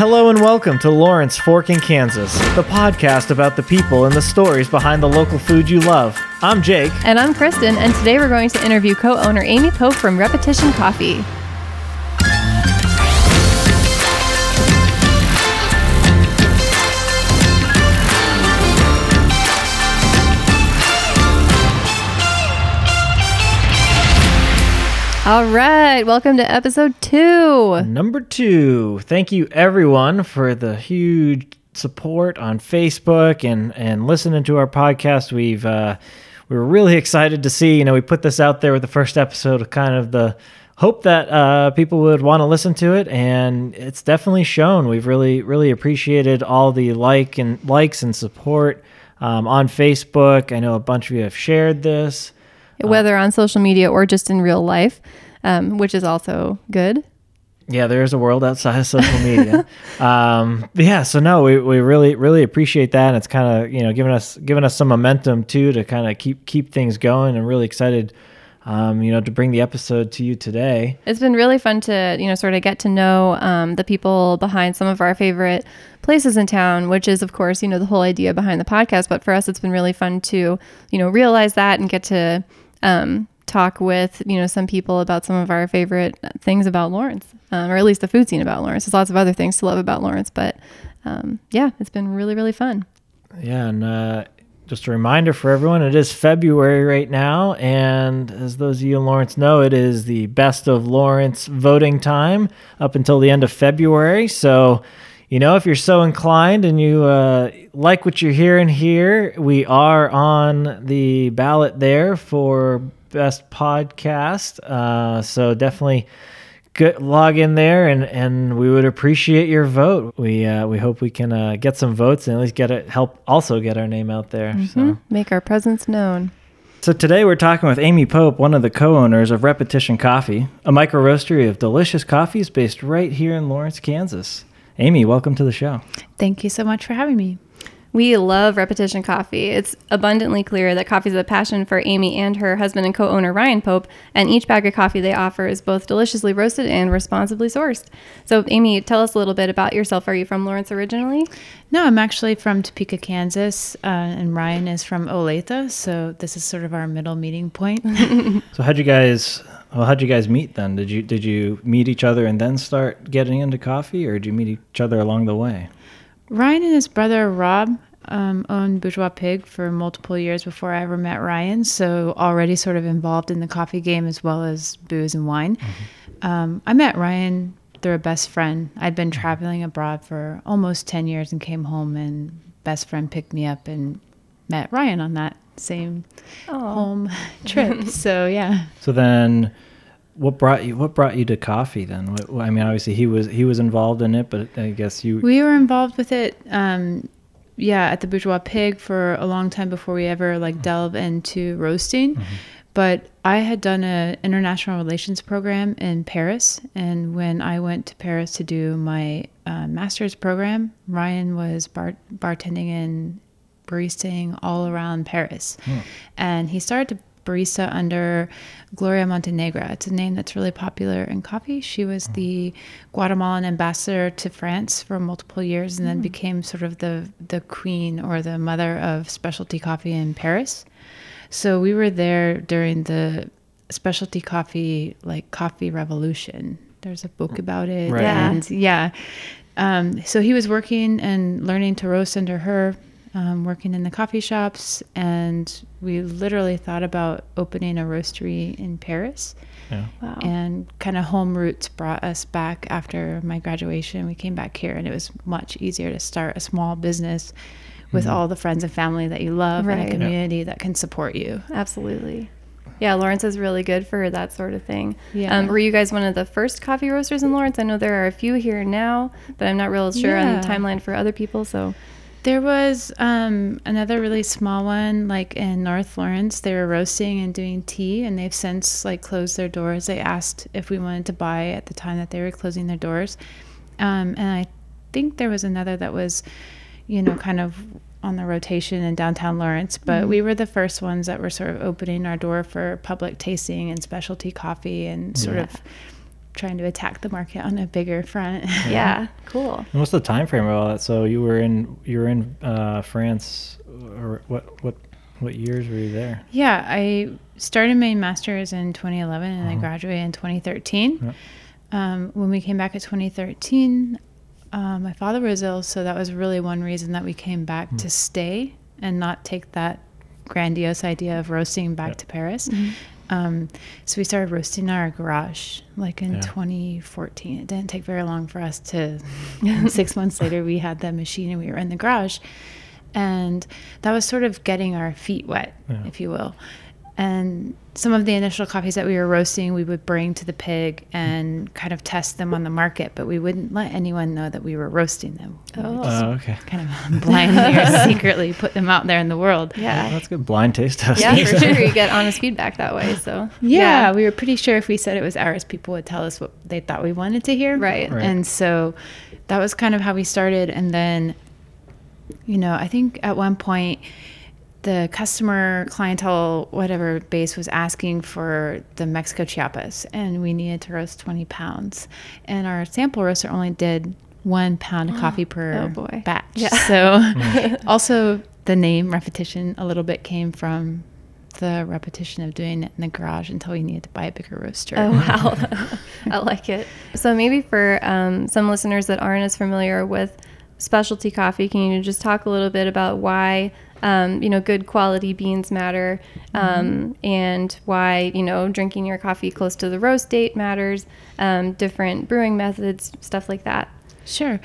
Hello and welcome to Lawrence Fork in Kansas, the podcast about the people and the stories behind the local food you love. I'm Jake. And I'm Kristen, and today we're going to interview co owner Amy Pope from Repetition Coffee. All right, welcome to episode two. Number two. Thank you everyone for the huge support on Facebook and and listening to our podcast. We've uh, we were really excited to see. You know, we put this out there with the first episode of kind of the hope that uh, people would want to listen to it, and it's definitely shown. We've really really appreciated all the like and likes and support um, on Facebook. I know a bunch of you have shared this whether on social media or just in real life, um, which is also good. Yeah, there is a world outside of social media. um, yeah, so no, we, we really really appreciate that. And it's kind of you know giving us giving us some momentum too to kind of keep keep things going. I'm really excited. Um, you know, to bring the episode to you today. It's been really fun to, you know, sort of get to know um, the people behind some of our favorite places in town, which is, of course, you know, the whole idea behind the podcast. But for us, it's been really fun to, you know, realize that and get to um, talk with you know some people about some of our favorite things about Lawrence, um, or at least the food scene about Lawrence. There's lots of other things to love about Lawrence, but um, yeah, it's been really really fun. Yeah, and uh, just a reminder for everyone, it is February right now, and as those of you in Lawrence know, it is the best of Lawrence voting time up until the end of February. So you know, if you're so inclined and you uh, like what you're hearing here, we are on the ballot there for best podcast. Uh, so definitely good, log in there, and, and we would appreciate your vote. We uh, we hope we can uh, get some votes and at least get it help also get our name out there. Mm-hmm. So make our presence known. So today we're talking with Amy Pope, one of the co-owners of Repetition Coffee, a micro roastery of delicious coffees based right here in Lawrence, Kansas. Amy, welcome to the show. Thank you so much for having me. We love Repetition Coffee. It's abundantly clear that coffee is a passion for Amy and her husband and co owner Ryan Pope, and each bag of coffee they offer is both deliciously roasted and responsibly sourced. So, Amy, tell us a little bit about yourself. Are you from Lawrence originally? No, I'm actually from Topeka, Kansas, uh, and Ryan is from Olathe, so this is sort of our middle meeting point. so, how'd you guys well, how'd you guys meet then? Did you did you meet each other and then start getting into coffee, or did you meet each other along the way? Ryan and his brother Rob um, owned Bourgeois Pig for multiple years before I ever met Ryan, so already sort of involved in the coffee game as well as booze and wine. Mm-hmm. Um, I met Ryan through a best friend. I'd been traveling abroad for almost ten years and came home, and best friend picked me up and met Ryan on that same Aww. home trip. so yeah. So then, what brought you? What brought you to coffee then? What, I mean, obviously he was he was involved in it, but I guess you. We were involved with it. Um, yeah, at the Bourgeois Pig for a long time before we ever like mm-hmm. delve into roasting. Mm-hmm. But I had done an international relations program in Paris, and when I went to Paris to do my uh, master's program, Ryan was bar- bartending in baristaing all around Paris. Hmm. And he started to barista under Gloria Montenegro. It's a name that's really popular in coffee. She was hmm. the Guatemalan ambassador to France for multiple years and then hmm. became sort of the the queen or the mother of specialty coffee in Paris. So we were there during the specialty coffee like coffee revolution. There's a book about it. Right. And yeah. Um, so he was working and learning to roast under her um, working in the coffee shops, and we literally thought about opening a roastery in Paris. Yeah. Wow. And kind of home roots brought us back after my graduation. We came back here, and it was much easier to start a small business with mm-hmm. all the friends and family that you love right. and a community yeah. that can support you. Absolutely. Yeah, Lawrence is really good for that sort of thing. Yeah. Um, were you guys one of the first coffee roasters in Lawrence? I know there are a few here now, but I'm not real sure yeah. on the timeline for other people. So there was um, another really small one, like in North Lawrence. They were roasting and doing tea, and they've since like closed their doors. They asked if we wanted to buy at the time that they were closing their doors, um, and I think there was another that was, you know, kind of on the rotation in downtown Lawrence. But mm-hmm. we were the first ones that were sort of opening our door for public tasting and specialty coffee and sort yeah. of trying to attack the market on a bigger front. Yeah, cool. And what's the time frame of all that? So you were in you were in uh, France, or what what what years were you there? Yeah, I started my master's in 2011 and I Uh-huh. graduated in 2013. Yep. Um, when we came back in 2013, uh, my father was ill, so that was really one reason that we came back Hmm. to stay and not take that grandiose idea of roasting back Yep. to Paris. Um, so we started roasting in our garage like in Yeah. 2014. It didn't take very long for us to. six months later, we had the machine and we were in the garage, and that was sort of getting our feet wet, Yeah. if you will. And some of the initial coffees that we were roasting, we would bring to the pig and kind of test them on the market, but we wouldn't let anyone know that we were roasting them. Oh. We Oh. just Oh, okay. kind of blindly or secretly put them out there in the world. Yeah. Well, that's good. Blind taste test. Yeah, for sure. You get honest feedback that way. So Yeah, we were pretty sure if we said it was ours, people would tell us what they thought we wanted to hear. Right. Right. And so that was kind of how we started. And then, you know, I think at one point, the customer clientele, whatever base, was asking for the Mexico Chiapas, and we needed to roast 20 pounds. And our sample roaster only did one pound of coffee per Oh, boy. batch. Yeah. So, also the name repetition a little bit came from the repetition of doing it in the garage until we needed to buy a bigger roaster. Oh wow, I like it. So maybe for um, some listeners that aren't as familiar with specialty coffee, can you just talk a little bit about why um, you know good quality beans matter, um, and why you know drinking your coffee close to the roast date matters, um, different brewing methods, stuff like that. Sure.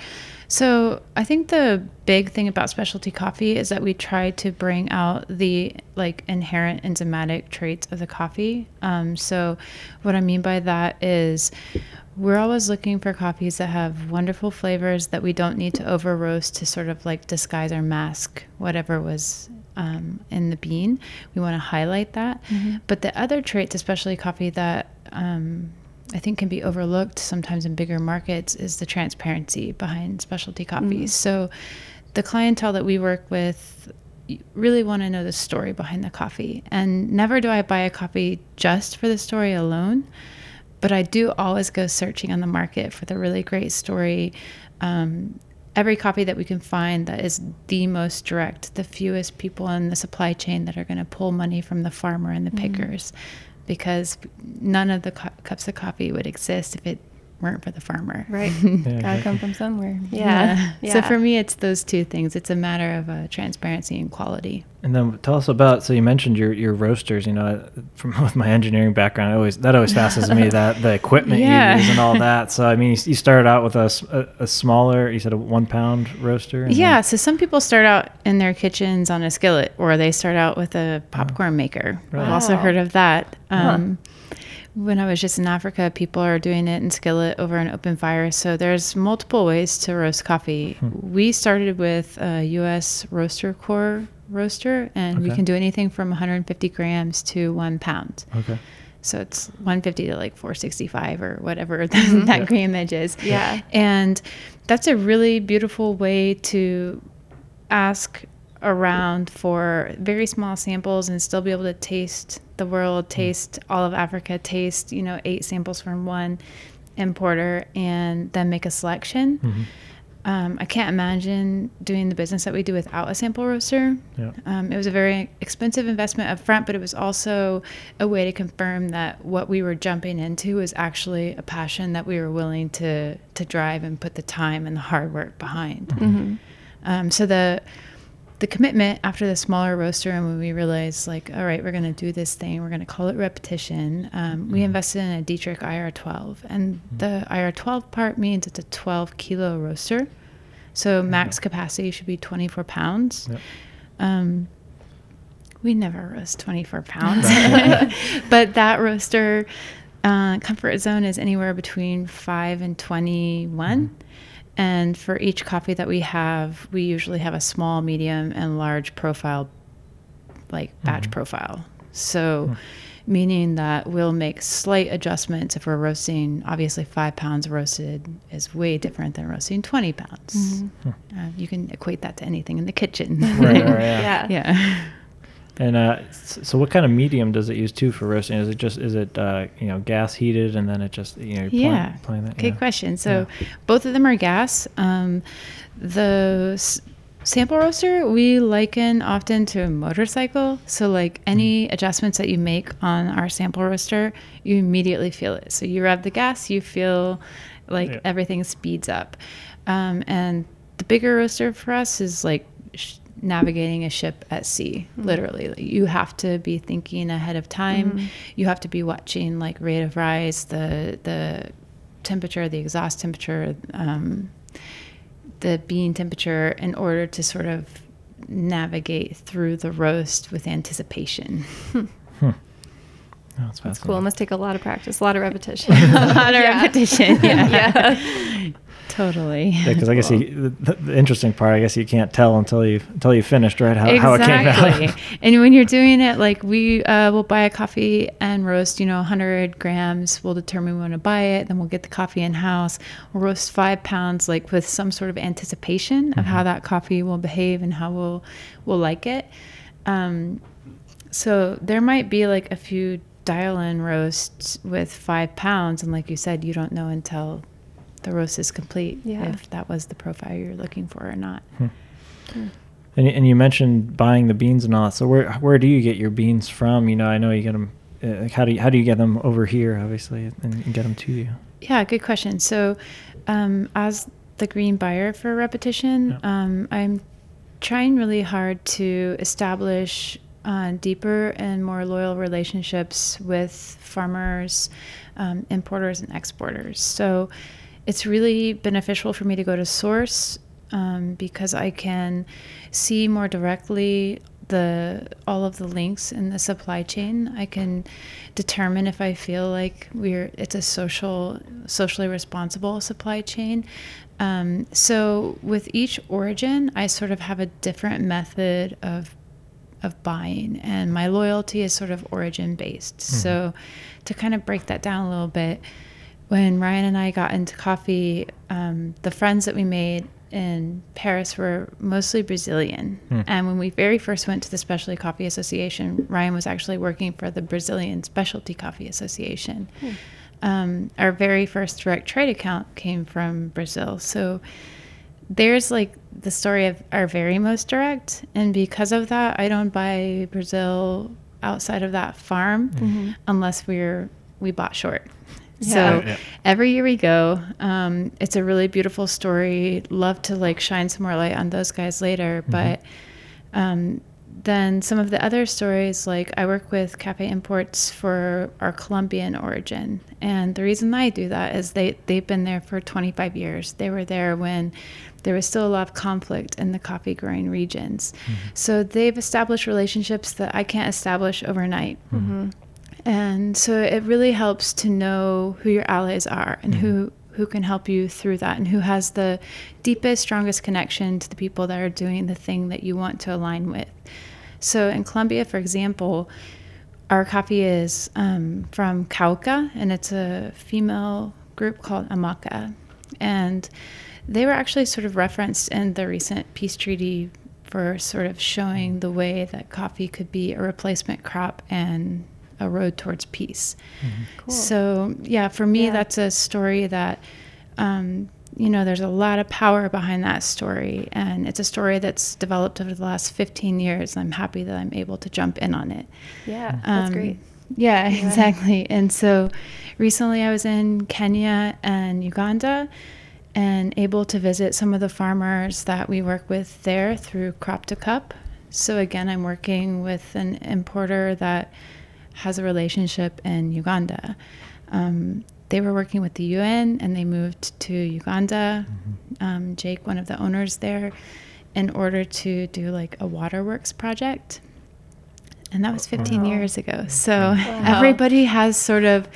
So I think the big thing about specialty coffee is that we try to bring out the like inherent enzymatic traits of the coffee. Um, so what I mean by that is we're always looking for coffees that have wonderful flavors that we don't need to over roast to sort of like disguise or mask whatever was um, in the bean. We want to highlight that. But the other traits, especially coffee that um, I think can be overlooked sometimes in bigger markets is the transparency behind specialty coffees. So the clientele that we work with really want to know the story behind the coffee. And never do I buy a coffee just for the story alone, but I do always go searching on the market for the really great story. Um, every copy that we can find that is the most direct, the fewest people in the supply chain that are going to pull money from the farmer and the pickers, because none of the co- cups of coffee would exist if it weren't for the farmer. Right. Yeah, Gotta exactly. come from somewhere. Yeah. Yeah. So for me, it's those two things. It's a matter of uh, transparency and quality. And then tell us about. So you mentioned your your roasters. You know, from with my engineering background, I always that always fascinates me that the equipment Yeah. you use and all that. So I mean, you, you started out with a a smaller. You said a one pound roaster. Yeah. then- So some people start out in their kitchens on a skillet, or they start out with a popcorn maker. I've also Wow. heard of that. Huh. When I was just in Africa, people are doing it in skillet over an open fire. So there's multiple ways to roast coffee. Hmm. We started with a U.S. Roaster Corp roaster, and we can do anything from 150 grams to one pound. Okay. So it's 150 to like 465 or whatever mm-hmm. that grammage is. Yeah. And that's a really beautiful way to ask around for very small samples and still be able to taste the world, taste all of Africa, taste, you know, eight samples from one importer and then make a selection. Mm-hmm. Um, I can't imagine doing the business that we do without a sample roaster. Yeah. Um, it was a very expensive investment up front, but it was also a way to confirm that what we were jumping into was actually a passion that we were willing to to drive and put the time and the hard work behind. Mm-hmm. Um, so the the commitment after the smaller roaster and when we realized like all right we're going to do this thing we're going to call it repetition um, we invested in a Diedrich ir12 and the ir12 part means it's a 12 kilo roaster. So max capacity should be 24 pounds. Yep. um, we never roast 24 pounds. But that roaster uh, comfort zone is anywhere between 5 and 21 and for each coffee that we have we usually have a small medium and large profile like mm-hmm. batch profile. So hmm. meaning that we'll make slight adjustments if we're roasting obviously five pounds roasted is way different than roasting 20 pounds. Hmm. Mm-hmm. Uh, you can equate that to anything in the kitchen. Right, right, yeah. Yeah. yeah And uh, so, what kind of medium does it use too for roasting? Is it just is it uh, you know gas heated and then it just you know you're playing- Yeah. playing that? Good yeah. question. So both of them are gas. Um, the s- sample roaster we liken often to a motorcycle. So like any adjustments that you make on our sample roaster, you immediately feel it. So you rev the gas, you feel like Yeah. everything speeds up. Um, and the bigger roaster for us is like navigating a ship at sea hmm. literally you have to be thinking ahead of time mm-hmm. you have to be watching like rate of rise the the temperature the exhaust temperature um, the bean temperature in order to sort of navigate through the roast with anticipation Oh, that's That's cool. It must take a lot of practice, a lot of repetition. a lot of Yeah. repetition yeah, yeah. Totally Yeah, because I guess you, the, the interesting part, I guess you can't tell until you until you finished, right? How, how it came exactly. out. and when you're doing it, like we uh, will buy a coffee and roast, you know, 100 grams. We'll determine we want to buy it. Then we'll get the coffee in house. We'll roast five pounds, like with some sort of anticipation of how that coffee will behave and how we'll we'll like it. Um, so there might be like a few dial-in roasts with five pounds, and like you said, you don't know until the roast is complete Yeah. if that was the profile you're looking for or not. And, y- and you mentioned buying the beans and all that. So where where do you get your beans from? You know, I know you get them. Uh, like how do you, how do you get them over here, obviously, and, and get them to you? Yeah, good question. So, um, as the green buyer for repetition, Yeah. um, I'm trying really hard to establish uh, deeper and more loyal relationships with farmers, um, importers, and exporters. So, it's really beneficial for me to go to source um, because I can see more directly the all of the links in the supply chain. I can determine if I feel like we're it's a social socially responsible supply chain. Um, so with each origin, I sort of have a different method of of buying and my loyalty is sort of origin based. So to kind of break that down a little bit, when Ryan and I got into coffee, um, the friends that we made in Paris were mostly Brazilian. Hmm. And when we very first went to the Specialty Coffee Association, Ryan was actually working for the Brazilian Specialty Coffee Association. Um, our very first direct trade account came from Brazil. So there's like the story of our very most direct. And because of that, I don't buy Brazil outside of that farm unless we're we bought short. Yeah. So Yeah. every year we go. Um, it's a really beautiful story. Love to like shine some more light on those guys later. But um, then some of the other stories, like I work with Cafe Imports for our Colombian origin, and the reason I do that is they they've been there for 25 years. They were there when there was still a lot of conflict in the coffee growing regions, so they've established relationships that I can't establish overnight. And so it really helps to know who your allies are and who who can help you through that and who has the deepest strongest connection to the people that are doing the thing that you want to align with. So in Colombia, for example, our coffee is um, from Cauca, and it's a female group called AMUCC. And they were actually sort of referenced in the recent peace treaty for sort of showing the way that coffee could be a replacement crop and a road towards peace. Cool. So, yeah, for me, Yeah. that's a story that, um, you know, there's a lot of power behind that story. And it's a story that's developed over the last 15 years. And I'm happy that I'm able to jump in on it. yeah, that's Um, great. Yeah, Yeah. exactly. And so recently I was in Kenya and Uganda and able to visit some of the farmers that we work with there through Crop to Cup. So again, I'm working with an importer that has a relationship in Uganda. Um, they were working with the UN and they moved to Uganda. Um, Jake, one of the owners there, in order to do like a waterworks project. And that was 15 Wow. years ago. So everybody has sort of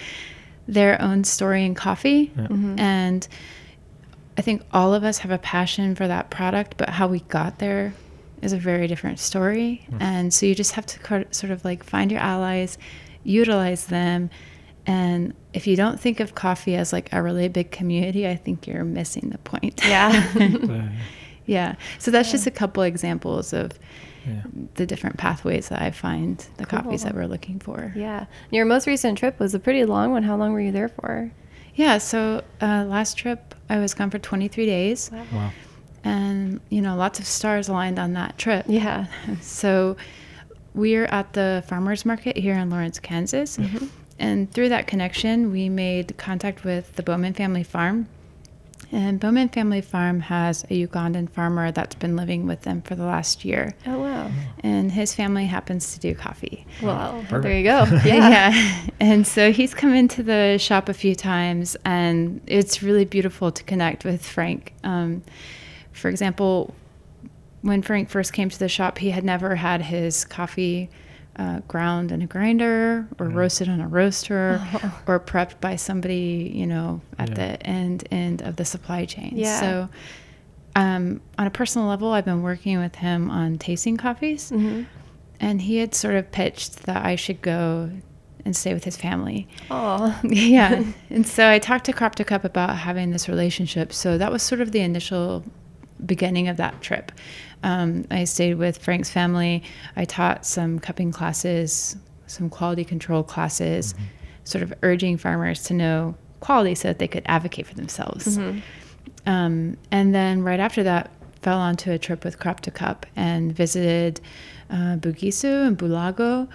their own story in coffee. Yeah. Mhm. And I think all of us have a passion for that product, but how we got there is a very different story. And so you just have to sort of like find your allies, utilize them. And if you don't think of coffee as like a really big community, I think you're missing the point. Yeah. Yeah. So that's just a couple examples of Yeah. the different pathways that I find the coffees that we're looking for. Yeah. Your most recent trip was a pretty long one. How long were you there for? Yeah. So uh, last trip, I was gone for 23 days, Wow. And you know, lots of stars aligned on that trip. Yeah. So we're at the farmers market here in Lawrence, Kansas. Mm-hmm. And through that connection, we made contact with the Bowman Family Farm. And Bowman Family Farm has a Ugandan farmer that's been living with them for the last year. Oh wow. And his family happens to do coffee. Well, Perfect. there you go. Yeah. yeah. And so he's come into the shop a few times, and it's really beautiful to connect with Frank. Um, for example, when Frank first came to the shop, he had never had his coffee uh, ground in a grinder or roasted on a roaster or prepped by somebody, you know, at Yeah. the end end of the supply chain. Yeah. So, um, on a personal level, I've been working with him on tasting coffees. hmm And he had sort of pitched that I should go and stay with his family. Oh. yeah. and so I talked to Crop to Cup about having this relationship. So that was sort of the initial beginning of that trip. Um, I stayed with Frank's family. I taught some cupping classes, some quality control classes, sort of urging farmers to know quality so that they could advocate for themselves. Mhm. Um, and then right after that, fell onto a trip with Crop to Cup and visited uh, Bugisu and Bulago.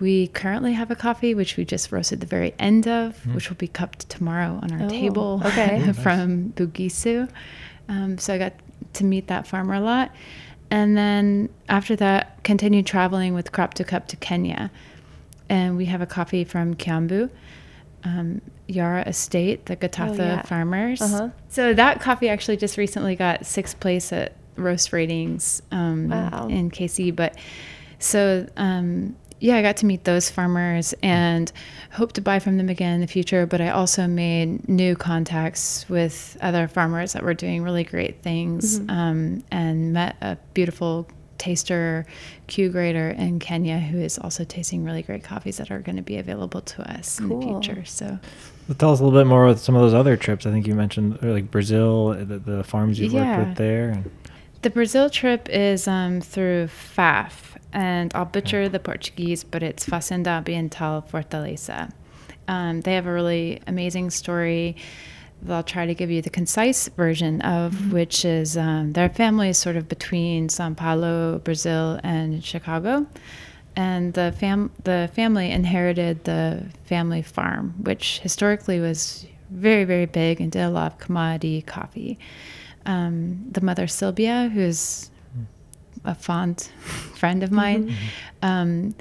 We currently have a coffee which we just roasted the very end of, which will be cupped tomorrow on our Oh, table okay. From Bugisu. Um, so I got to meet that farmer a lot. And then after that, continued traveling with Crop to Cup to Kenya. And we have a coffee from Kiambu, um, Yara Estate, the Gatatha Oh, yeah. farmers. Uh-huh. So that coffee actually just recently got sixth place at roast ratings um, Wow. in KC. But so um, yeah, I got to meet those farmers and hope to buy from them again in the future. But I also made new contacts with other farmers that were doing really great things um, and met a beautiful taster Q grader in Kenya who is also tasting really great coffees that are going to be available to us in the future. So Well, tell us a little bit more with some of those other trips. I think you mentioned uh, like Brazil, uh, the, the farms you've Yeah. worked with there. The Brazil trip is um, through FAF, and I'll butcher the Portuguese, but it's Fazenda Ambiental Fortaleza. Um, they have a really amazing story that I'll try to give you the concise version of, which is um, their family is sort of between Sao Paulo, Brazil, and Chicago. And the fam the family inherited the family farm, which historically was very, very big and did a lot of commodity coffee. Um, the mother Sylvia, who's a fond friend of mine, um,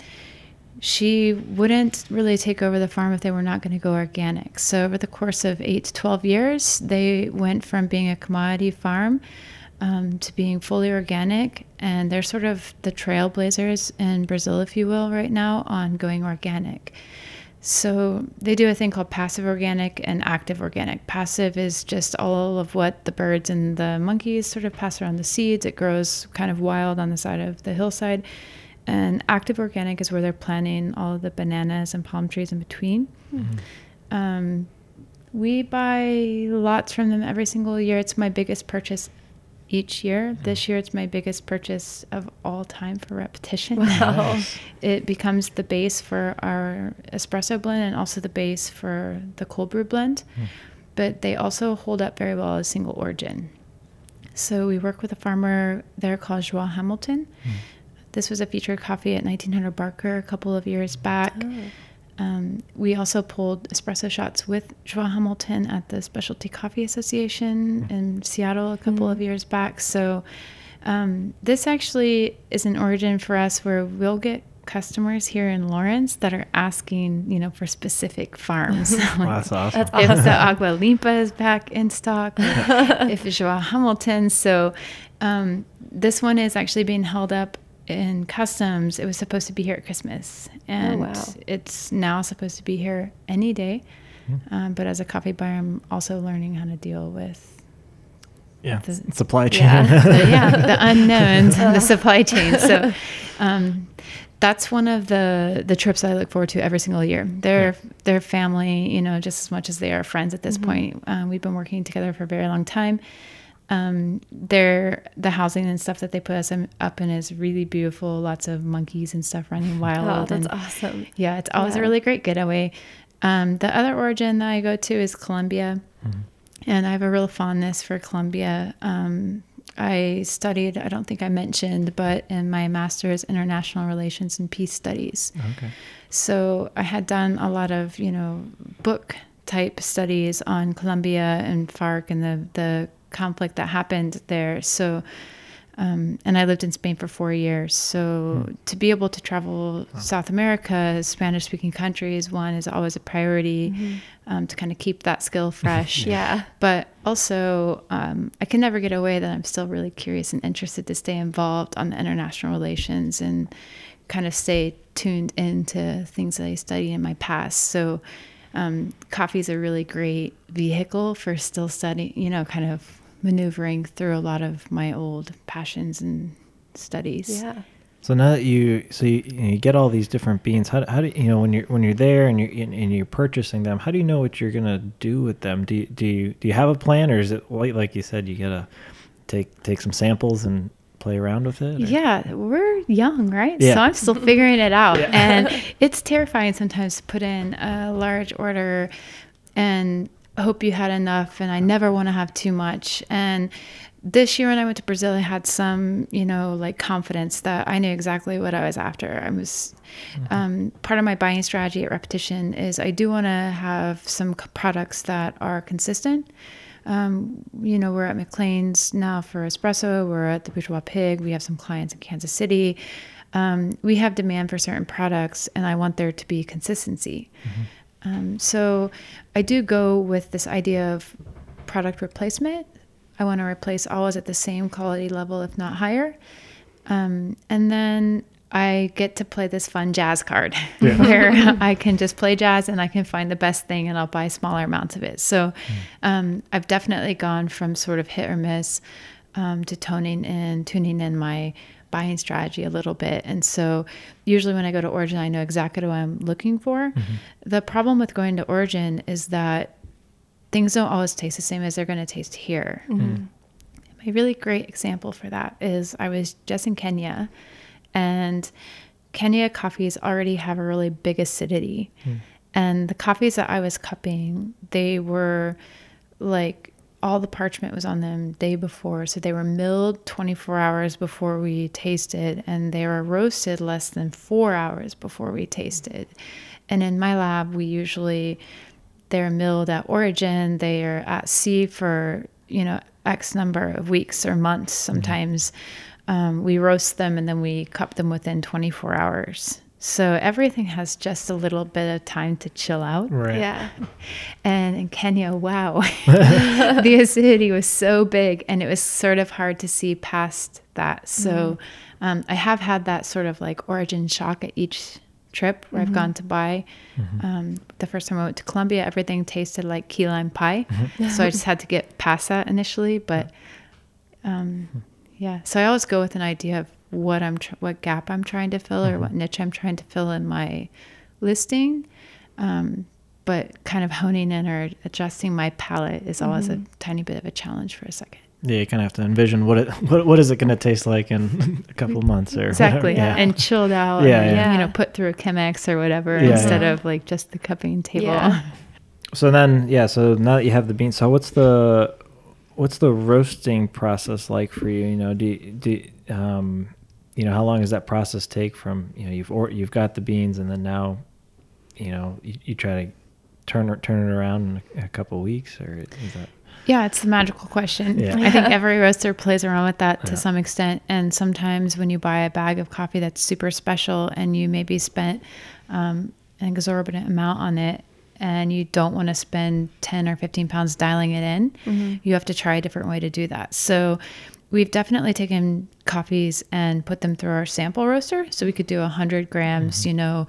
she wouldn't really take over the farm if they were not going to go organic. So over the course of eight to twelve years, they went from being a commodity farm um, to being fully organic, and they're sort of the trailblazers in Brazil, if you will, right now on going organic. So they do a thing called passive organic and active organic. Passive is just all of what the birds and the monkeys sort of pass around the seeds. It grows kind of wild on the side of the hillside. And active organic is where they're planting all of the bananas and palm trees in between. Um, we buy lots from them every single year. It's my biggest purchase each year. This year, it's my biggest purchase of all time for repetition. Wow. it becomes the base for our espresso blend and also the base for the cold brew blend. Hmm. But they also hold up very well as single origin. So we work with a farmer there called Joao Hamilton. Hmm. This was a featured coffee at 1900 Barker a couple of years back. Oh. Um, we also pulled espresso shots with Joao Hamilton at the Specialty Coffee Association in Seattle a couple of years back. So um, this actually is an origin for us where we'll get customers here in Lawrence that are asking, you know, for specific farms. Wow, that's awesome. That's if awesome. the Agua Limpa is back in stock, if Joao Hamilton. So um, this one is actually being held up in customs. It was supposed to be here at Christmas, and wow. it's now supposed to be here any day. Um, but as a coffee buyer, I'm also learning how to deal with yeah. the- Supply chain. Yeah. the, yeah, the unknowns in the supply chain. So um, that's one of the the trips I look forward to every single year. They're they're family, you know, just as much as they are friends at this point. Um, we've been working together for a very long time. Um, they're the housing and stuff that they put us in- up in is really beautiful. Lots of monkeys and stuff running wild. Oh, that's and awesome. yeah, it's always a really great getaway. Um, the other origin that I go to is Colombia, and I have a real fondness for Colombia. Um, I studied, I don't think I mentioned, but in my master's international relations and peace studies. Okay. So I had done a lot of, you know, book type studies on Colombia and FARC and the, the conflict that happened there. So, um, and I lived in Spain for four years. So to be able to travel South America, Spanish speaking countries, one is always a priority um, to kind of keep that skill fresh. Yeah. But also, um, I can never get away that I'm still really curious and interested to stay involved on the international relations and kind of stay tuned into things that I studied in my past. So, um, coffee is a really great vehicle for still studying, you know, kind of maneuvering through a lot of my old passions and studies. Yeah. So now that you so you, you get all these different beans, how, how do you know when you're when you're there and you're and and you're purchasing them? How do you know what you're gonna do with them? Do you, do you do you have a plan, or is it like like you said, you gotta take take some samples and play around with it? or- Yeah, we're young, right? Yeah. So I'm still figuring it out. And it's terrifying sometimes to put in a large order and hope you had enough. And I never want to have too much. And this year when I went to Brazil, I had some, you know, like confidence that I knew exactly what I was after. I was um, part of my buying strategy at Repetition is I do want to have some c- products that are consistent. Um, you know, we're at McLain's now for espresso. We're at the Bourgeois Pig. We have some clients in Kansas City. Um, we have demand for certain products, and I want there to be consistency. Um, so I do go with this idea of product replacement. I want to replace always at the same quality level, if not higher. Um, and then I get to play this fun jazz card where I can just play jazz and I can find the best thing and I'll buy smaller amounts of it. So um, I've definitely gone from sort of hit or miss um, to toning in, tuning in my buying strategy a little bit. And so usually when I go to Origin, I know exactly what I'm looking for. Mm-hmm. The problem with going to Origin is that things don't always taste the same as they're going to taste here. Mm-hmm. Mm-hmm. A really great example for that is I was just in Kenya, and Kenya coffees already have a really big acidity. Mm. And the coffees that I was cupping, they were like all the parchment was on them day before. So they were milled 24 hours before we tasted, and they were roasted less than four hours before we tasted. And in my lab, we usually they're milled at origin they are at sea for you know x number of weeks or months sometimes um, we roast them and then we cup them within 24 hours so everything has just a little bit of time to chill out Right. Yeah. and in Kenya, wow, the acidity was so big and it was sort of hard to see past that. So um, I have had that sort of like origin shock at each trip where I've gone to buy. Um, the first time I went to Colombia, everything tasted like key lime pie. so I just had to get past that initially. But um, yeah, so I always go with an idea of what I'm, tr- what gap I'm trying to fill or what niche I'm trying to fill in my listing. Um, but kind of honing in or adjusting my palette is always a tiny bit of a challenge for a second. Yeah, you kind of have to envision what it what, what is it going to taste like in a couple months or Exactly. whatever. And chilled out. Yeah, and, yeah. You know, put through a Chemex or whatever Yeah, instead yeah. of like just the cupping table. Yeah. So then, yeah. So now that you have the beans, so what's the what's the roasting process like for you? You know, do do um, you know how long does that process take from you know you've or you've got the beans and then now, you know, you, you try to turn it- turn it around in a, a couple of weeks or is that Yeah, it's the magical question. Yeah. I think every roaster plays around with that to Yeah. some extent. And sometimes when you buy a bag of coffee that's super special and you maybe spent um, an exorbitant amount on it and you don't want to spend 10 or 15 pounds dialing it in, you have to try a different way to do that. So we've definitely taken coffees and put them through our sample roaster. So we could do 100 grams, mm-hmm. you know,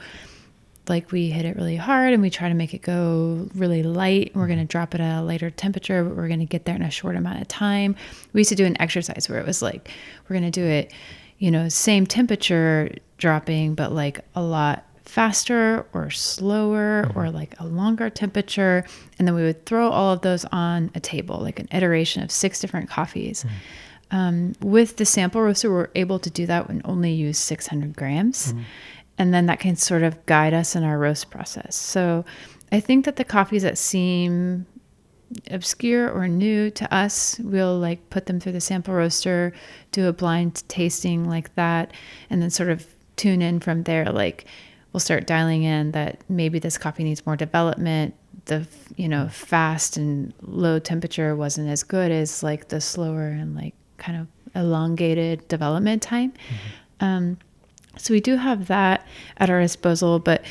like we hit it really hard and we try to make it go really light. We're going to mm-hmm. drop it at a lighter temperature, but we're going to get there in a short amount of time. We used to do an exercise where it was like, we're going to do it, you know, same temperature dropping, but like a lot faster or slower mm-hmm. or like a longer temperature. And then we would throw all of those on a table, like an iteration of six different coffees. Mm. Um, with the sample roaster, we're able to do that and only use 600 grams. And then that can sort of guide us in our roast process. So I think that the coffees that seem obscure or new to us, we'll like put them through the sample roaster, do a blind tasting like that, and then sort of tune in from there. Like we'll start dialing in that maybe this coffee needs more development. The you know fast and low temperature wasn't as good as like the slower and like kind of elongated development time. Um, so we do have that at our disposal, but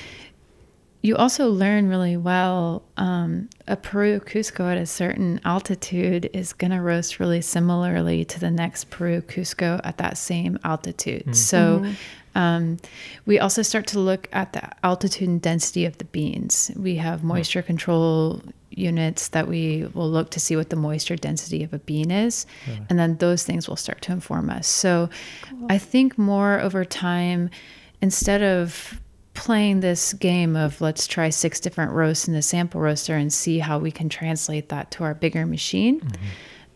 you also learn really well um, a Peru Cusco at a certain altitude is going to roast really similarly to the next Peru Cusco at that same altitude. So um, we also start to look at the altitude and density of the beans. We have moisture control units that we will look to see what the moisture density of a bean is, and then those things will start to inform us. So I think more over time, instead of playing this game of let's try six different roasts in the sample roaster and see how we can translate that to our bigger machine.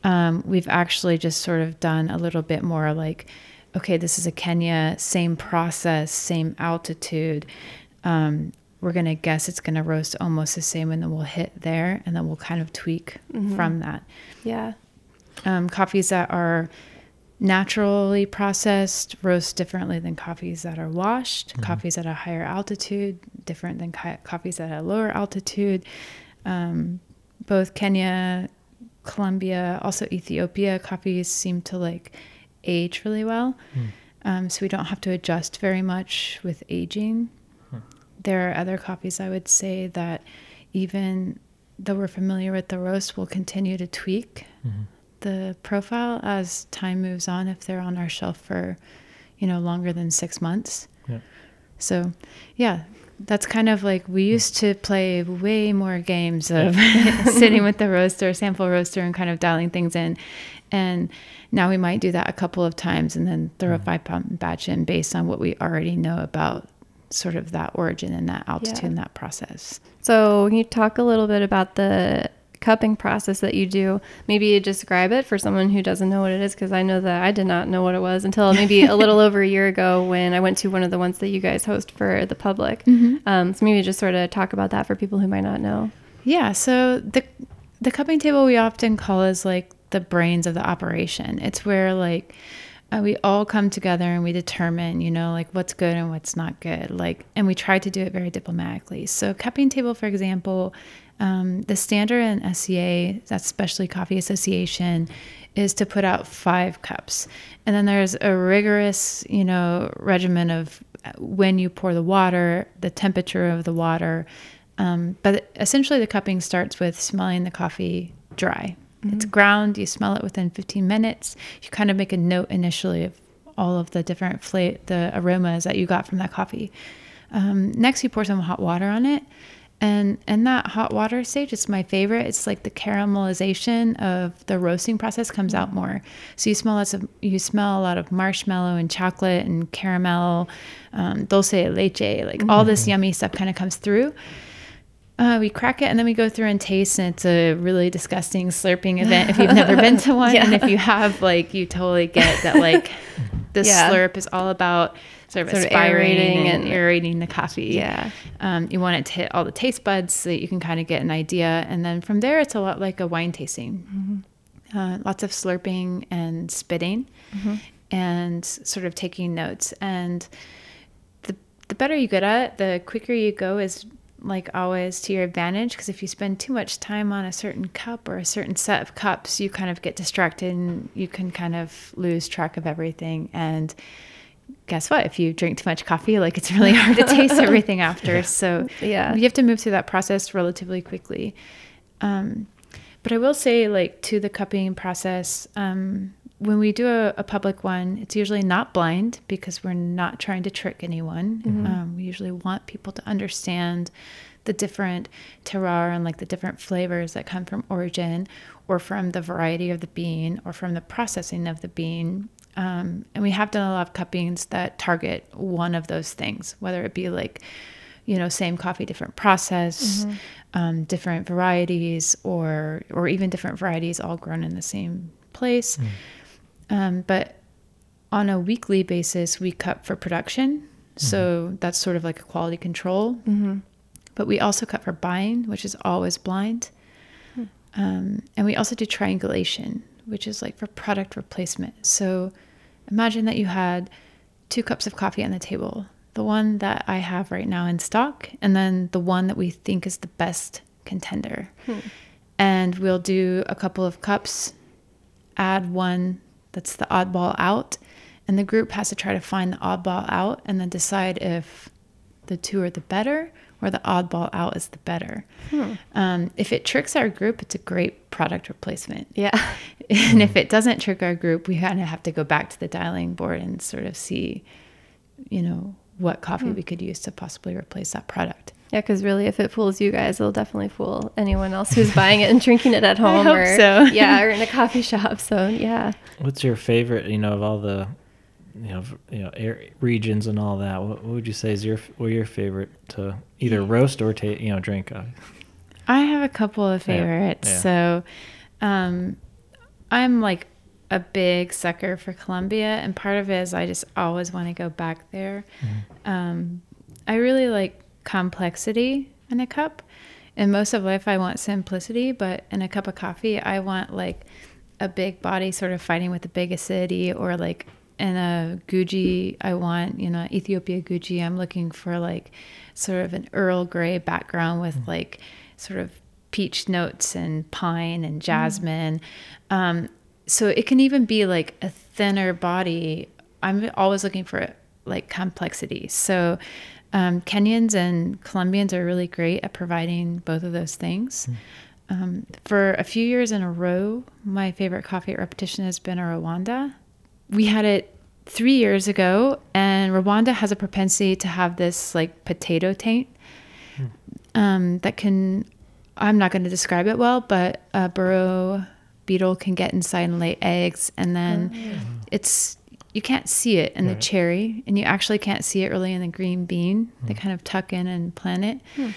Um, we've actually just sort of done a little bit more like, okay, this is a Kenya, same process, same altitude. Um, we're going to guess it's going to roast almost the same, and then we'll hit there, and then we'll kind of tweak from that Yeah. um, coffees that are naturally processed roast differently than coffees that are washed. Coffees at a higher altitude different than co- coffees at a lower altitude. Um, both Kenya, Colombia, also Ethiopia, coffees seem to like age really well. Hmm. Um, so we don't have to adjust very much with aging. Hmm. There are other copies I would say that even though we're familiar with the roast, we'll continue to tweak mm-hmm. the profile as time moves on if they're on our shelf for, you know, longer than six months. Yeah. So, yeah, that's kind of like we hmm. used to play way more games of sitting with the roaster, sample roaster, and kind of dialing things in. And now we might do that a couple of times and then throw a hmm. five pound batch in based on what we already know about sort of that origin and that altitude Yeah. and that process. So, can you talk a little bit about the cupping process that you do? Maybe you describe it for someone who doesn't know what it is, because I know that I did not know what it was until maybe a little over a year ago when I went to one of the ones that you guys host for the public. Um, so, maybe just sort of talk about that for people who might not know. Yeah, so the the cupping table we often call is like the brains of the operation. It's where like uh, we all come together and we determine, you know, like what's good and what's not good. Like, and we try to do it very diplomatically. So, cupping table, for example, um, the standard in SCA, that's Specialty Coffee Association, is to put out five cups, and then there's a rigorous, you know, regimen of when you pour the water, the temperature of the water. Um, but essentially, the cupping starts with smelling the coffee dry. It's ground. You smell it within 15 minutes. You kind of make a note initially of all of the different fla- the aromas that you got from that coffee. Um, next, you pour some hot water on it, and in that hot water stage, it's my favorite. It's like the caramelization of the roasting process comes out more. So you smell lots of you smell a lot of marshmallow and chocolate and caramel, um, dulce de leche, like all this yummy stuff kind of comes through. Uh, we crack it and then we go through and taste, and it's a really disgusting slurping event if you've never been to one. And if you have, like, you totally get that, like, the Yeah. slurp is all about sort of Sort of aspirating aerating and, and- aerating the coffee. Yeah. Um, you want it to hit all the taste buds so that you can kind of get an idea. And then from there, it's a lot like a wine tasting. Uh, lots of slurping and spitting and sort of taking notes. And the, the better you get at it, the quicker you go is like always to your advantage. Because if you spend too much time on a certain cup or a certain set of cups, you kind of get distracted and you can kind of lose track of everything. And guess what? If you drink too much coffee, like it's really hard to taste everything after. So Yeah. you have to move through that process relatively quickly. Um, but I will say, like to the cupping process, um, when we do a, a public one, it's usually not blind because we're not trying to trick anyone. Um, we usually want people to understand the different terroir and like the different flavors that come from origin or from the variety of the bean or from the processing of the bean. Um, and we have done a lot of cuppings that target one of those things, whether it be like, you know, same coffee, different process, um, different varieties, or or even different varieties all grown in the same place. Um, but on a weekly basis, we cut for production. So that's sort of like a quality control. But we also cut for buying, which is always blind. Um, and we also do triangulation, which is like for product replacement. So imagine that you had two cups of coffee on the table the one that I have right now in stock, and then the one that we think is the best contender. And we'll do a couple of cups, add one that's the oddball out, and the group has to try to find the oddball out and then decide if the two are the better or the oddball out is the better. Hmm. Um, if it tricks our group, it's a great product replacement. Yeah. And if hmm. it doesn't trick our group, we kind of have to go back to the dialing board and sort of see, you know, what coffee hmm. we could use to possibly replace that product. Yeah, because really, if it fools you guys, it'll definitely fool anyone else who's buying it and drinking it at home hope or so. yeah, or in a coffee shop. So yeah, What's your favorite? You know, of all the, you know, you know, air, regions and all that. What, what would you say is your what your favorite to either roast or ta- you know drink? coffee? I have a couple of favorites. yeah. So, um, I'm like a big sucker for Colombia, and part of it is I just always want to go back there. Um, I really like complexity in a cup. In most of life, I want simplicity, but in a cup of coffee, I want like a big body sort of fighting with a big acidity, or like in a Guji, I want, you know, Ethiopia Guji, I'm looking for like sort of an Earl Grey background with like sort of peach notes and pine and jasmine. Um, so it can even be like a thinner body. I'm always looking for like complexity. So um, Kenyans and Colombians are really great at providing both of those things. Um, for a few years in a row, my favorite coffee at Repetition has been a Rwanda. We had it three years ago, and Rwanda has a propensity to have this like potato taint um, that can, I'm not going to describe it well, but a burrow beetle can get inside and lay eggs, and then it's you can't see it in the cherry, and you actually can't see it really in the green bean. Hmm. They kind of tuck in and plant it. Hmm.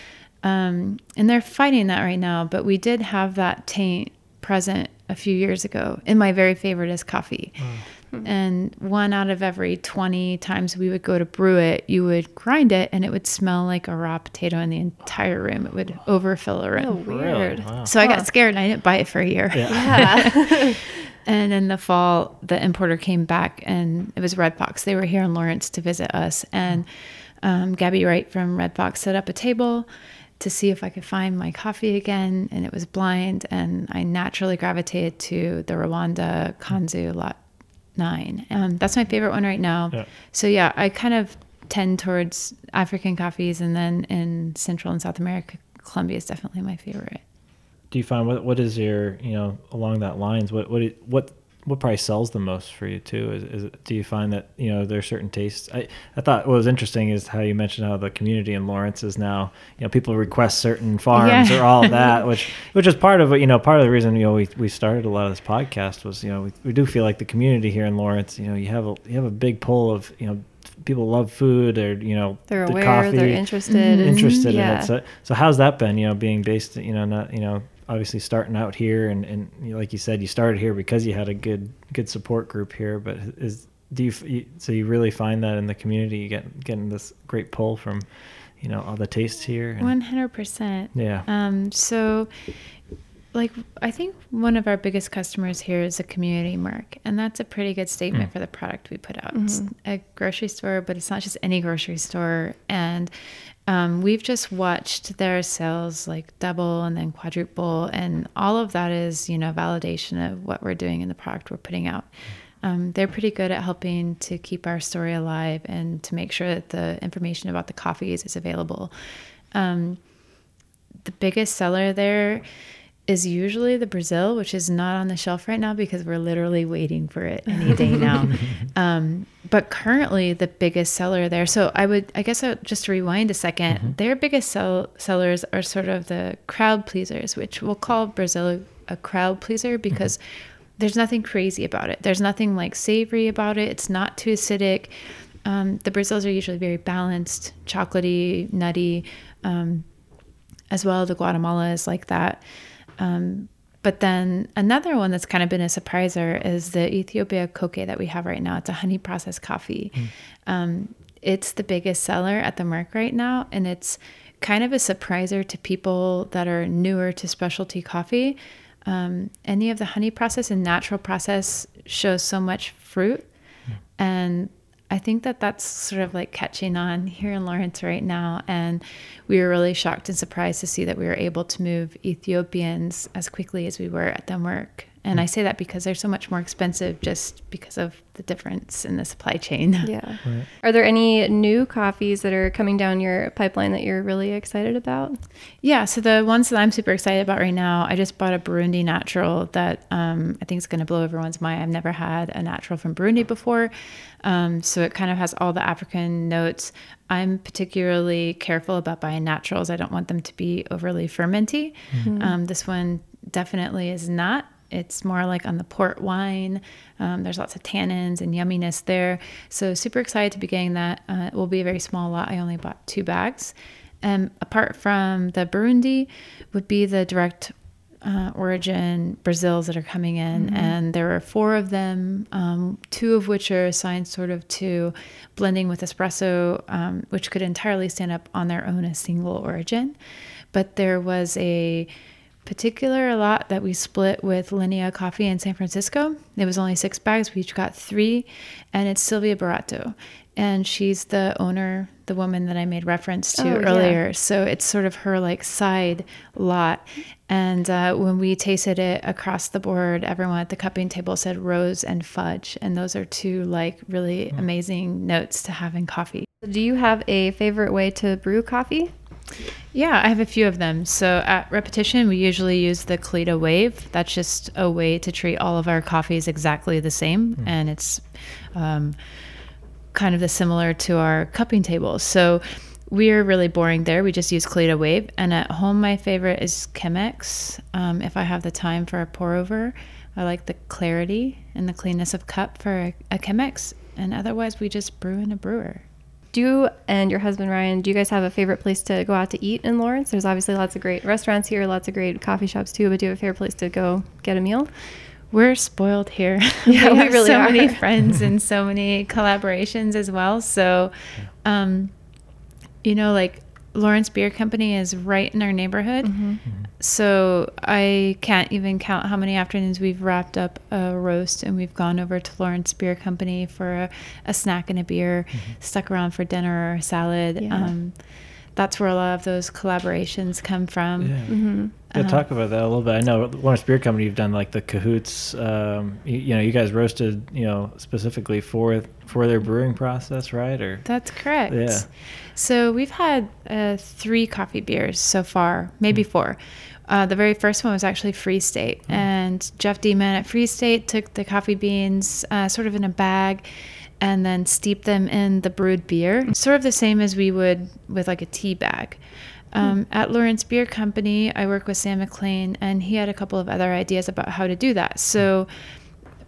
Um, and they're fighting that right now, but we did have that taint present a few years ago. And my very favorite is coffee. Hmm. And one out of every 20 times we would go to brew it, you would grind it and it would smell like a raw potato in the entire room. It would overfill a room. oh weird. Really? Wow. So I got scared and I didn't buy it for a year. Yeah. Yeah. And in the fall, the importer came back and it was Red Fox. They were here in Lawrence to visit us. And um, Gabby Wright from Red Fox set up a table to see if I could find my coffee again. And it was blind. And I naturally gravitated to the Rwanda Kanzu Lot 9. Um, that's my favorite one right now. Yeah. So, yeah, I kind of tend towards African coffees. And then in Central and South America, Colombia is definitely my favorite. Do you find what what is your you know along that lines? What what what what probably sells the most for you too? Is, is it, do you find that you know there are certain tastes? I I thought what was interesting is how you mentioned how the community in Lawrence is now you know people request certain farms Yeah. or all that, which which is part of it. You know, part of the reason you know we we started a lot of this podcast was you know we, we do feel like the community here in Lawrence. You know, you have a you have a big pull of you know people love food or you know They're the aware. coffee They're interested. and- interested yeah. in it. So, so how's that been? You know, being based, you know, not you know, obviously starting out here, and and you know, like you said, you started here because you had a good good support group here. But is do you, so you really find that in the community, you get getting this great pull from, you know, all the tastes here. One hundred percent. Yeah. Um. So, like, I think one of our biggest customers here is a community mark, and that's a pretty good statement Mm. for the product we put out. It's a grocery store, but it's not just any grocery store. And um, we've just watched their sales like double and then quadruple, and all of that is, you know, validation of what we're doing in the product we're putting out. Um, they're pretty good at helping to keep our story alive and to make sure that the information about the coffees is available. Um, the biggest seller there is usually the Brazil, which is not on the shelf right now because we're literally waiting for it any day now. um, but currently, the biggest seller there. So I would, I guess, I, just rewind a 2nd their biggest sell, sellers are sort of the crowd pleasers, which we'll call Brazil a crowd pleaser because there's nothing crazy about it. There's nothing like savory about it. It's not too acidic. Um, the Brazils are usually very balanced, chocolatey, nutty, um, as well. The Guatemala is like that. Um, but then another one that's kind of been a surpriser is the Ethiopia Koke that we have right now. It's a honey processed coffee. Um, it's the biggest seller at the Merc right now, and it's kind of a surpriser to people that are newer to specialty coffee. Um, any of the honey process and natural process shows so much fruit, and I think that that's sort of like catching on here in Lawrence right now. And we were really shocked and surprised to see that we were able to move Ethiopians as quickly as we were at Merc. And I say that because they're so much more expensive just because of the difference in the supply chain. Yeah. Are there any new coffees that are coming down your pipeline that you're really excited about? Yeah, so the ones that I'm super excited about right now, I just bought a Burundi natural that um, I think is going to blow everyone's mind. I've never had a natural from Burundi before. Um, so it kind of has all the African notes. I'm particularly careful about buying naturals. I don't want them to be overly fermenty. Um, this one definitely is not. It's more like on the port wine. Um, there's lots of tannins and yumminess there. So super excited to be getting that. Uh, it will be a very small lot. I only bought two bags. And apart from the Burundi, would be the direct uh, origin Brazils that are coming in, and there are four of them, um, two of which are assigned sort of to blending with espresso, um, which could entirely stand up on their own as single origin. But there was a particular a lot that we split with Linea Coffee in San Francisco. It was only six bags. We each got three, and it's Sylvia Barato. And she's the owner, the woman that I made reference to Oh, yeah. earlier. So it's sort of her like side lot. And uh, when we tasted it across the board, everyone at the cupping table said rose and fudge. And those are two like really amazing notes to have in coffee. Do you have a favorite way to brew coffee? Yeah, I have a few of them. So at Repetition, we usually use the Kalita Wave. That's just a way to treat all of our coffees exactly the same, and it's um, kind of the similar to our cupping tables. So we're really boring there. We just use Kalita Wave. And at home, my favorite is Chemex. Um, if I have the time for a pour over, I like the clarity and the cleanness of cup for a, a Chemex. And otherwise, we just brew in a brewer. Do you and your husband Ryan, do you guys have a favorite place to go out to eat in Lawrence? There's obviously lots of great restaurants here, lots of great coffee shops too, but do you have a favorite place to go get a meal? We're spoiled here. Yeah, we have really so many friends and so many collaborations as well. So, um, you know, like Lawrence Beer Company is right in our neighborhood. Mm-hmm. So I can't even count how many afternoons we've wrapped up a roast and we've gone over to Lawrence Beer Company for a, a snack and a beer, stuck around for dinner or a salad. Yeah. Um, that's where a lot of those collaborations come from. Yeah. Mm-hmm. Yeah, Uh-huh. talk about that a little bit. I know Lawrence Beer Company, you've done like the Cahoots. Um, you, you know, you guys roasted, you know, specifically for for their brewing process, right? Or That's correct. Yeah. So we've had uh, three coffee beers so far, maybe four. Uh, the very first one was actually Free State, and Jeff Deman at Free State took the coffee beans uh, sort of in a bag and then steep them in the brewed beer, sort of the same as we would with like a tea bag. Um, At Lawrence Beer Company, I work with Sam McLean, and he had a couple of other ideas about how to do that. So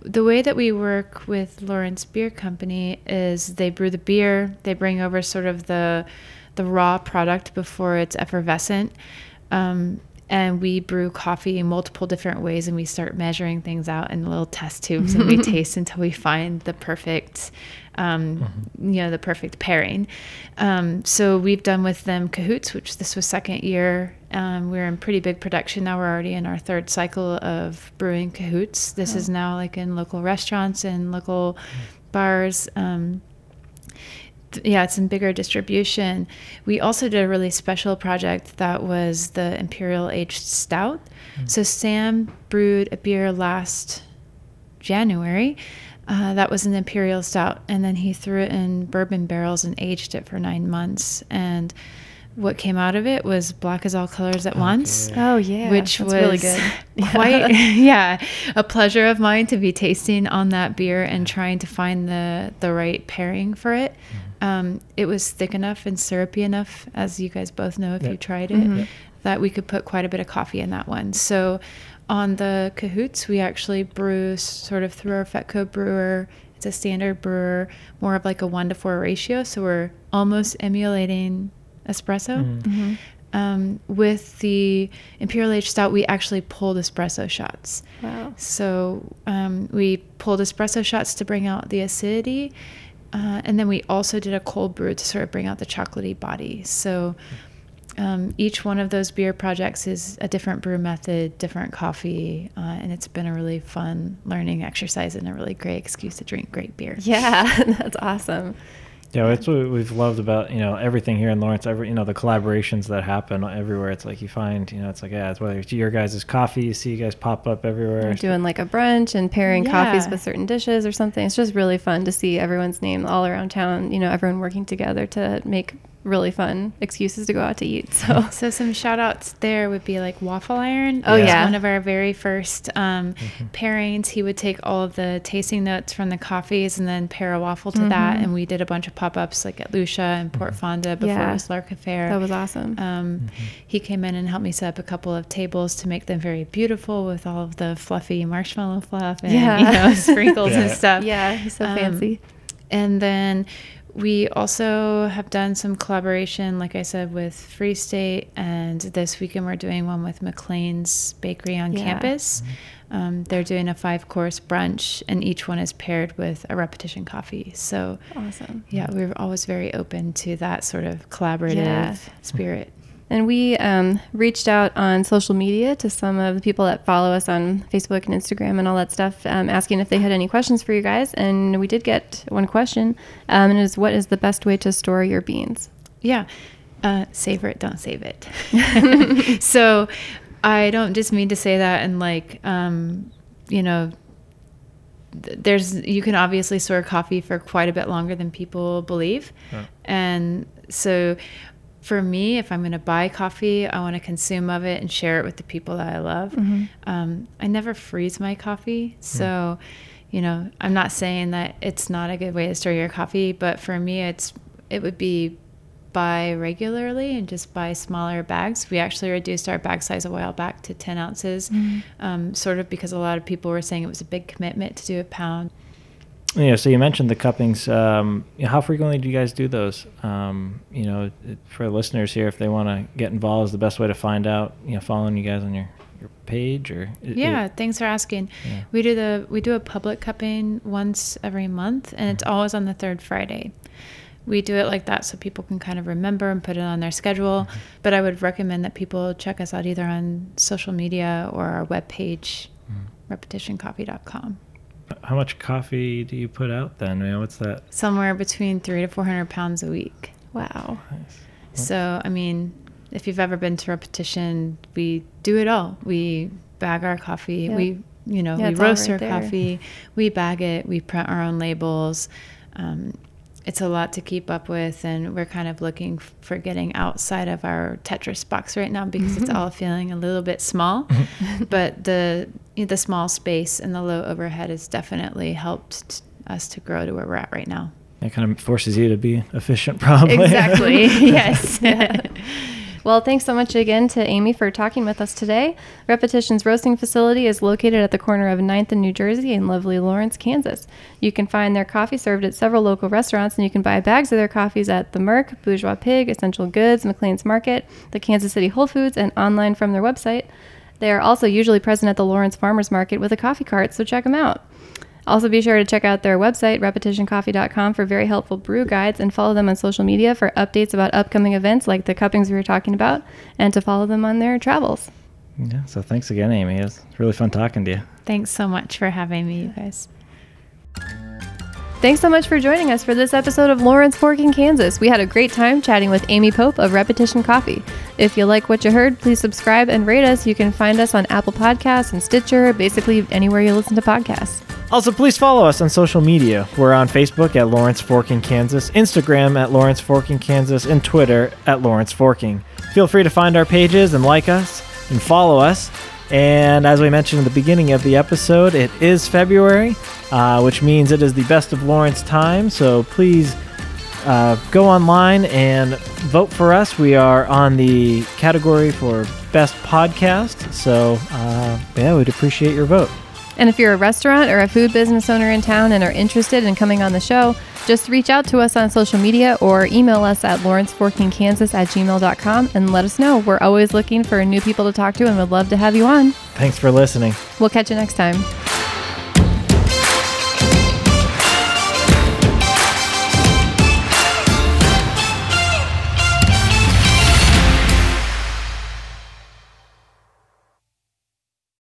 the way that we work with Lawrence Beer Company is they brew the beer, they bring over sort of the the raw product before it's effervescent. Um, and we brew coffee in multiple different ways and we start measuring things out in little test tubes and we taste until we find the perfect um, you know the perfect pairing. Um, so we've done with them cahoots which this was second year. Um, we're in pretty big production now. We're already in our third cycle of brewing cahoots. This is now like in local restaurants and local bars. Um, yeah, it's in bigger distribution. We also did a really special project that was the Imperial Aged Stout. So Sam brewed a beer last January. Uh, that was an Imperial Stout, and then he threw it in bourbon barrels and aged it for nine months. And what came out of it was black as all colors at once Oh yeah, which that's was really good. quite yeah a pleasure of mine to be tasting on that beer and trying to find the the right pairing for it um, it was thick enough and syrupy enough as you guys both know if Yep. you tried it Mhm. that we could put quite a bit of coffee in that one so on the Cahoots, we actually brew sort of through our Fetco brewer. It's a standard brewer, more of like a one to four ratio. So we're almost emulating espresso. Mm-hmm. Um, with the Imperial Age Stout, we actually pulled espresso shots. Wow. So um, we pulled espresso shots to bring out the acidity. Uh, and then we also did a cold brew to sort of bring out the chocolatey body. So um, each one of those beer projects is a different brew method, different coffee, uh, and it's been a really fun learning exercise and a really great excuse to drink great beer. Yeah, that's awesome. Yeah, that's what we've loved about you know everything here in Lawrence. Every you know the collaborations that happen everywhere. It's like you find you know it's like yeah, it's whether it's your guys' coffee, you see you guys pop up everywhere. We're doing like a brunch and pairing coffees with certain dishes or something. It's just really fun to see everyone's name all around town. You know, everyone working together to make really fun excuses to go out to eat. So So some shout outs there would be like Waffle Iron. Oh, It was yeah. One of our very first um, pairings. He would take all of the tasting notes from the coffees and then pair a waffle to that. And we did a bunch of pop ups like at Lucia and Port Fonda before Yeah. it was Lark Affair. that was awesome. Um, He came in and helped me set up a couple of tables to make them very beautiful with all of the fluffy marshmallow fluff and Yeah. you know sprinkles and stuff. yeah, he's so um, fancy. And then we also have done some collaboration, like I said, with Free State. And this weekend we're doing one with McLain's Bakery on Yeah. campus. Um, they're doing a five course brunch, and each one is paired with a repetition coffee. So, Awesome. yeah, we're always very open to that sort of collaborative Yeah. spirit. And we um, reached out on social media to some of the people that follow us on Facebook and Instagram and all that stuff, um, asking if they had any questions for you guys. And we did get one question, um, and it is what is the best way to store your beans? Yeah. Uh, savor it, don't save it. so I don't just mean to say that and like, um, you know, there's you can obviously store coffee for quite a bit longer than people believe. Yeah. And so for me, if I'm going to buy coffee, I want to consume of it and share it with the people that I love. Um, I never freeze my coffee. So, you know, I'm not saying that it's not a good way to store your coffee, but for me, it's it would be buy regularly and just buy smaller bags. We actually reduced our bag size a while back to 10 ounces, um, sort of because a lot of people were saying it was a big commitment to do a pound. Yeah, so you mentioned the cuppings. Um, you know, how frequently do you guys do those? Um, you know, for listeners here, if they want to get involved, is the best way to find out. You know, following you guys on your, your page or Yeah, it- thanks for asking. Yeah. We do the we do a public cupping once every month, and it's always on the third Friday. We do it like that so people can kind of remember and put it on their schedule. But I would recommend that people check us out either on social media or our webpage, repetitioncoffee.com. how much coffee do you put out then? You know, what's that? Somewhere between three to four hundred pounds a week. Wow. Nice. So, I mean, if you've ever been to repetition, we do it all. We bag our coffee. Yeah. We, you know, Yeah, we roast right our there. coffee. We bag it. We print our own labels. Um, it's a lot to keep up with, and we're kind of looking for getting outside of our Tetris box right now because it's all feeling a little bit small. but the you know, the small space and the low overhead has definitely helped us to grow to where we're at right now. It kind of forces you to be efficient, probably. Exactly. yes. Well, thanks so much again to Amy for talking with us today. Repetition's roasting facility is located at the corner of 9th and New Jersey in lovely Lawrence, Kansas. You can find their coffee served at several local restaurants, and you can buy bags of their coffees at The Merc, Bourgeois Pig, Essential Goods, McLain's Market, the Kansas City Whole Foods, and online from their website. They are also usually present at the Lawrence Farmers Market with a coffee cart, so check them out. Also, be sure to check out their website, repetitioncoffee.com, for very helpful brew guides and follow them on social media for updates about upcoming events like the cuppings we were talking about and to follow them on their travels. Yeah. So thanks again, Amy. It was really fun talking to you. Thanks so much for having me, you guys. Thanks so much for joining us for this episode of Lawrence Forking, Kansas. We had a great time chatting with Amy Pope of Repetition Coffee. If you like what you heard, please subscribe and rate us. You can find us on Apple Podcasts and Stitcher, basically anywhere you listen to podcasts. Also, please follow us on social media. We're on Facebook at Lawrence Forking, Kansas, Instagram at Lawrence Forking, Kansas, and Twitter at Lawrence Forking. Feel free to find our pages and like us and follow us. And as we mentioned in the beginning of the episode, it is February, uh, which means it is the best of Lawrence time. So please uh, go online and vote for us. We are on the category for best podcast. So, uh, yeah, we'd appreciate your vote. And if you're a restaurant or a food business owner in town and are interested in coming on the show, just reach out to us on social media or email us at lawrenceforkingkansas at gmail.com and let us know. We're always looking for new people to talk to and would love to have you on. Thanks for listening. We'll catch you next time.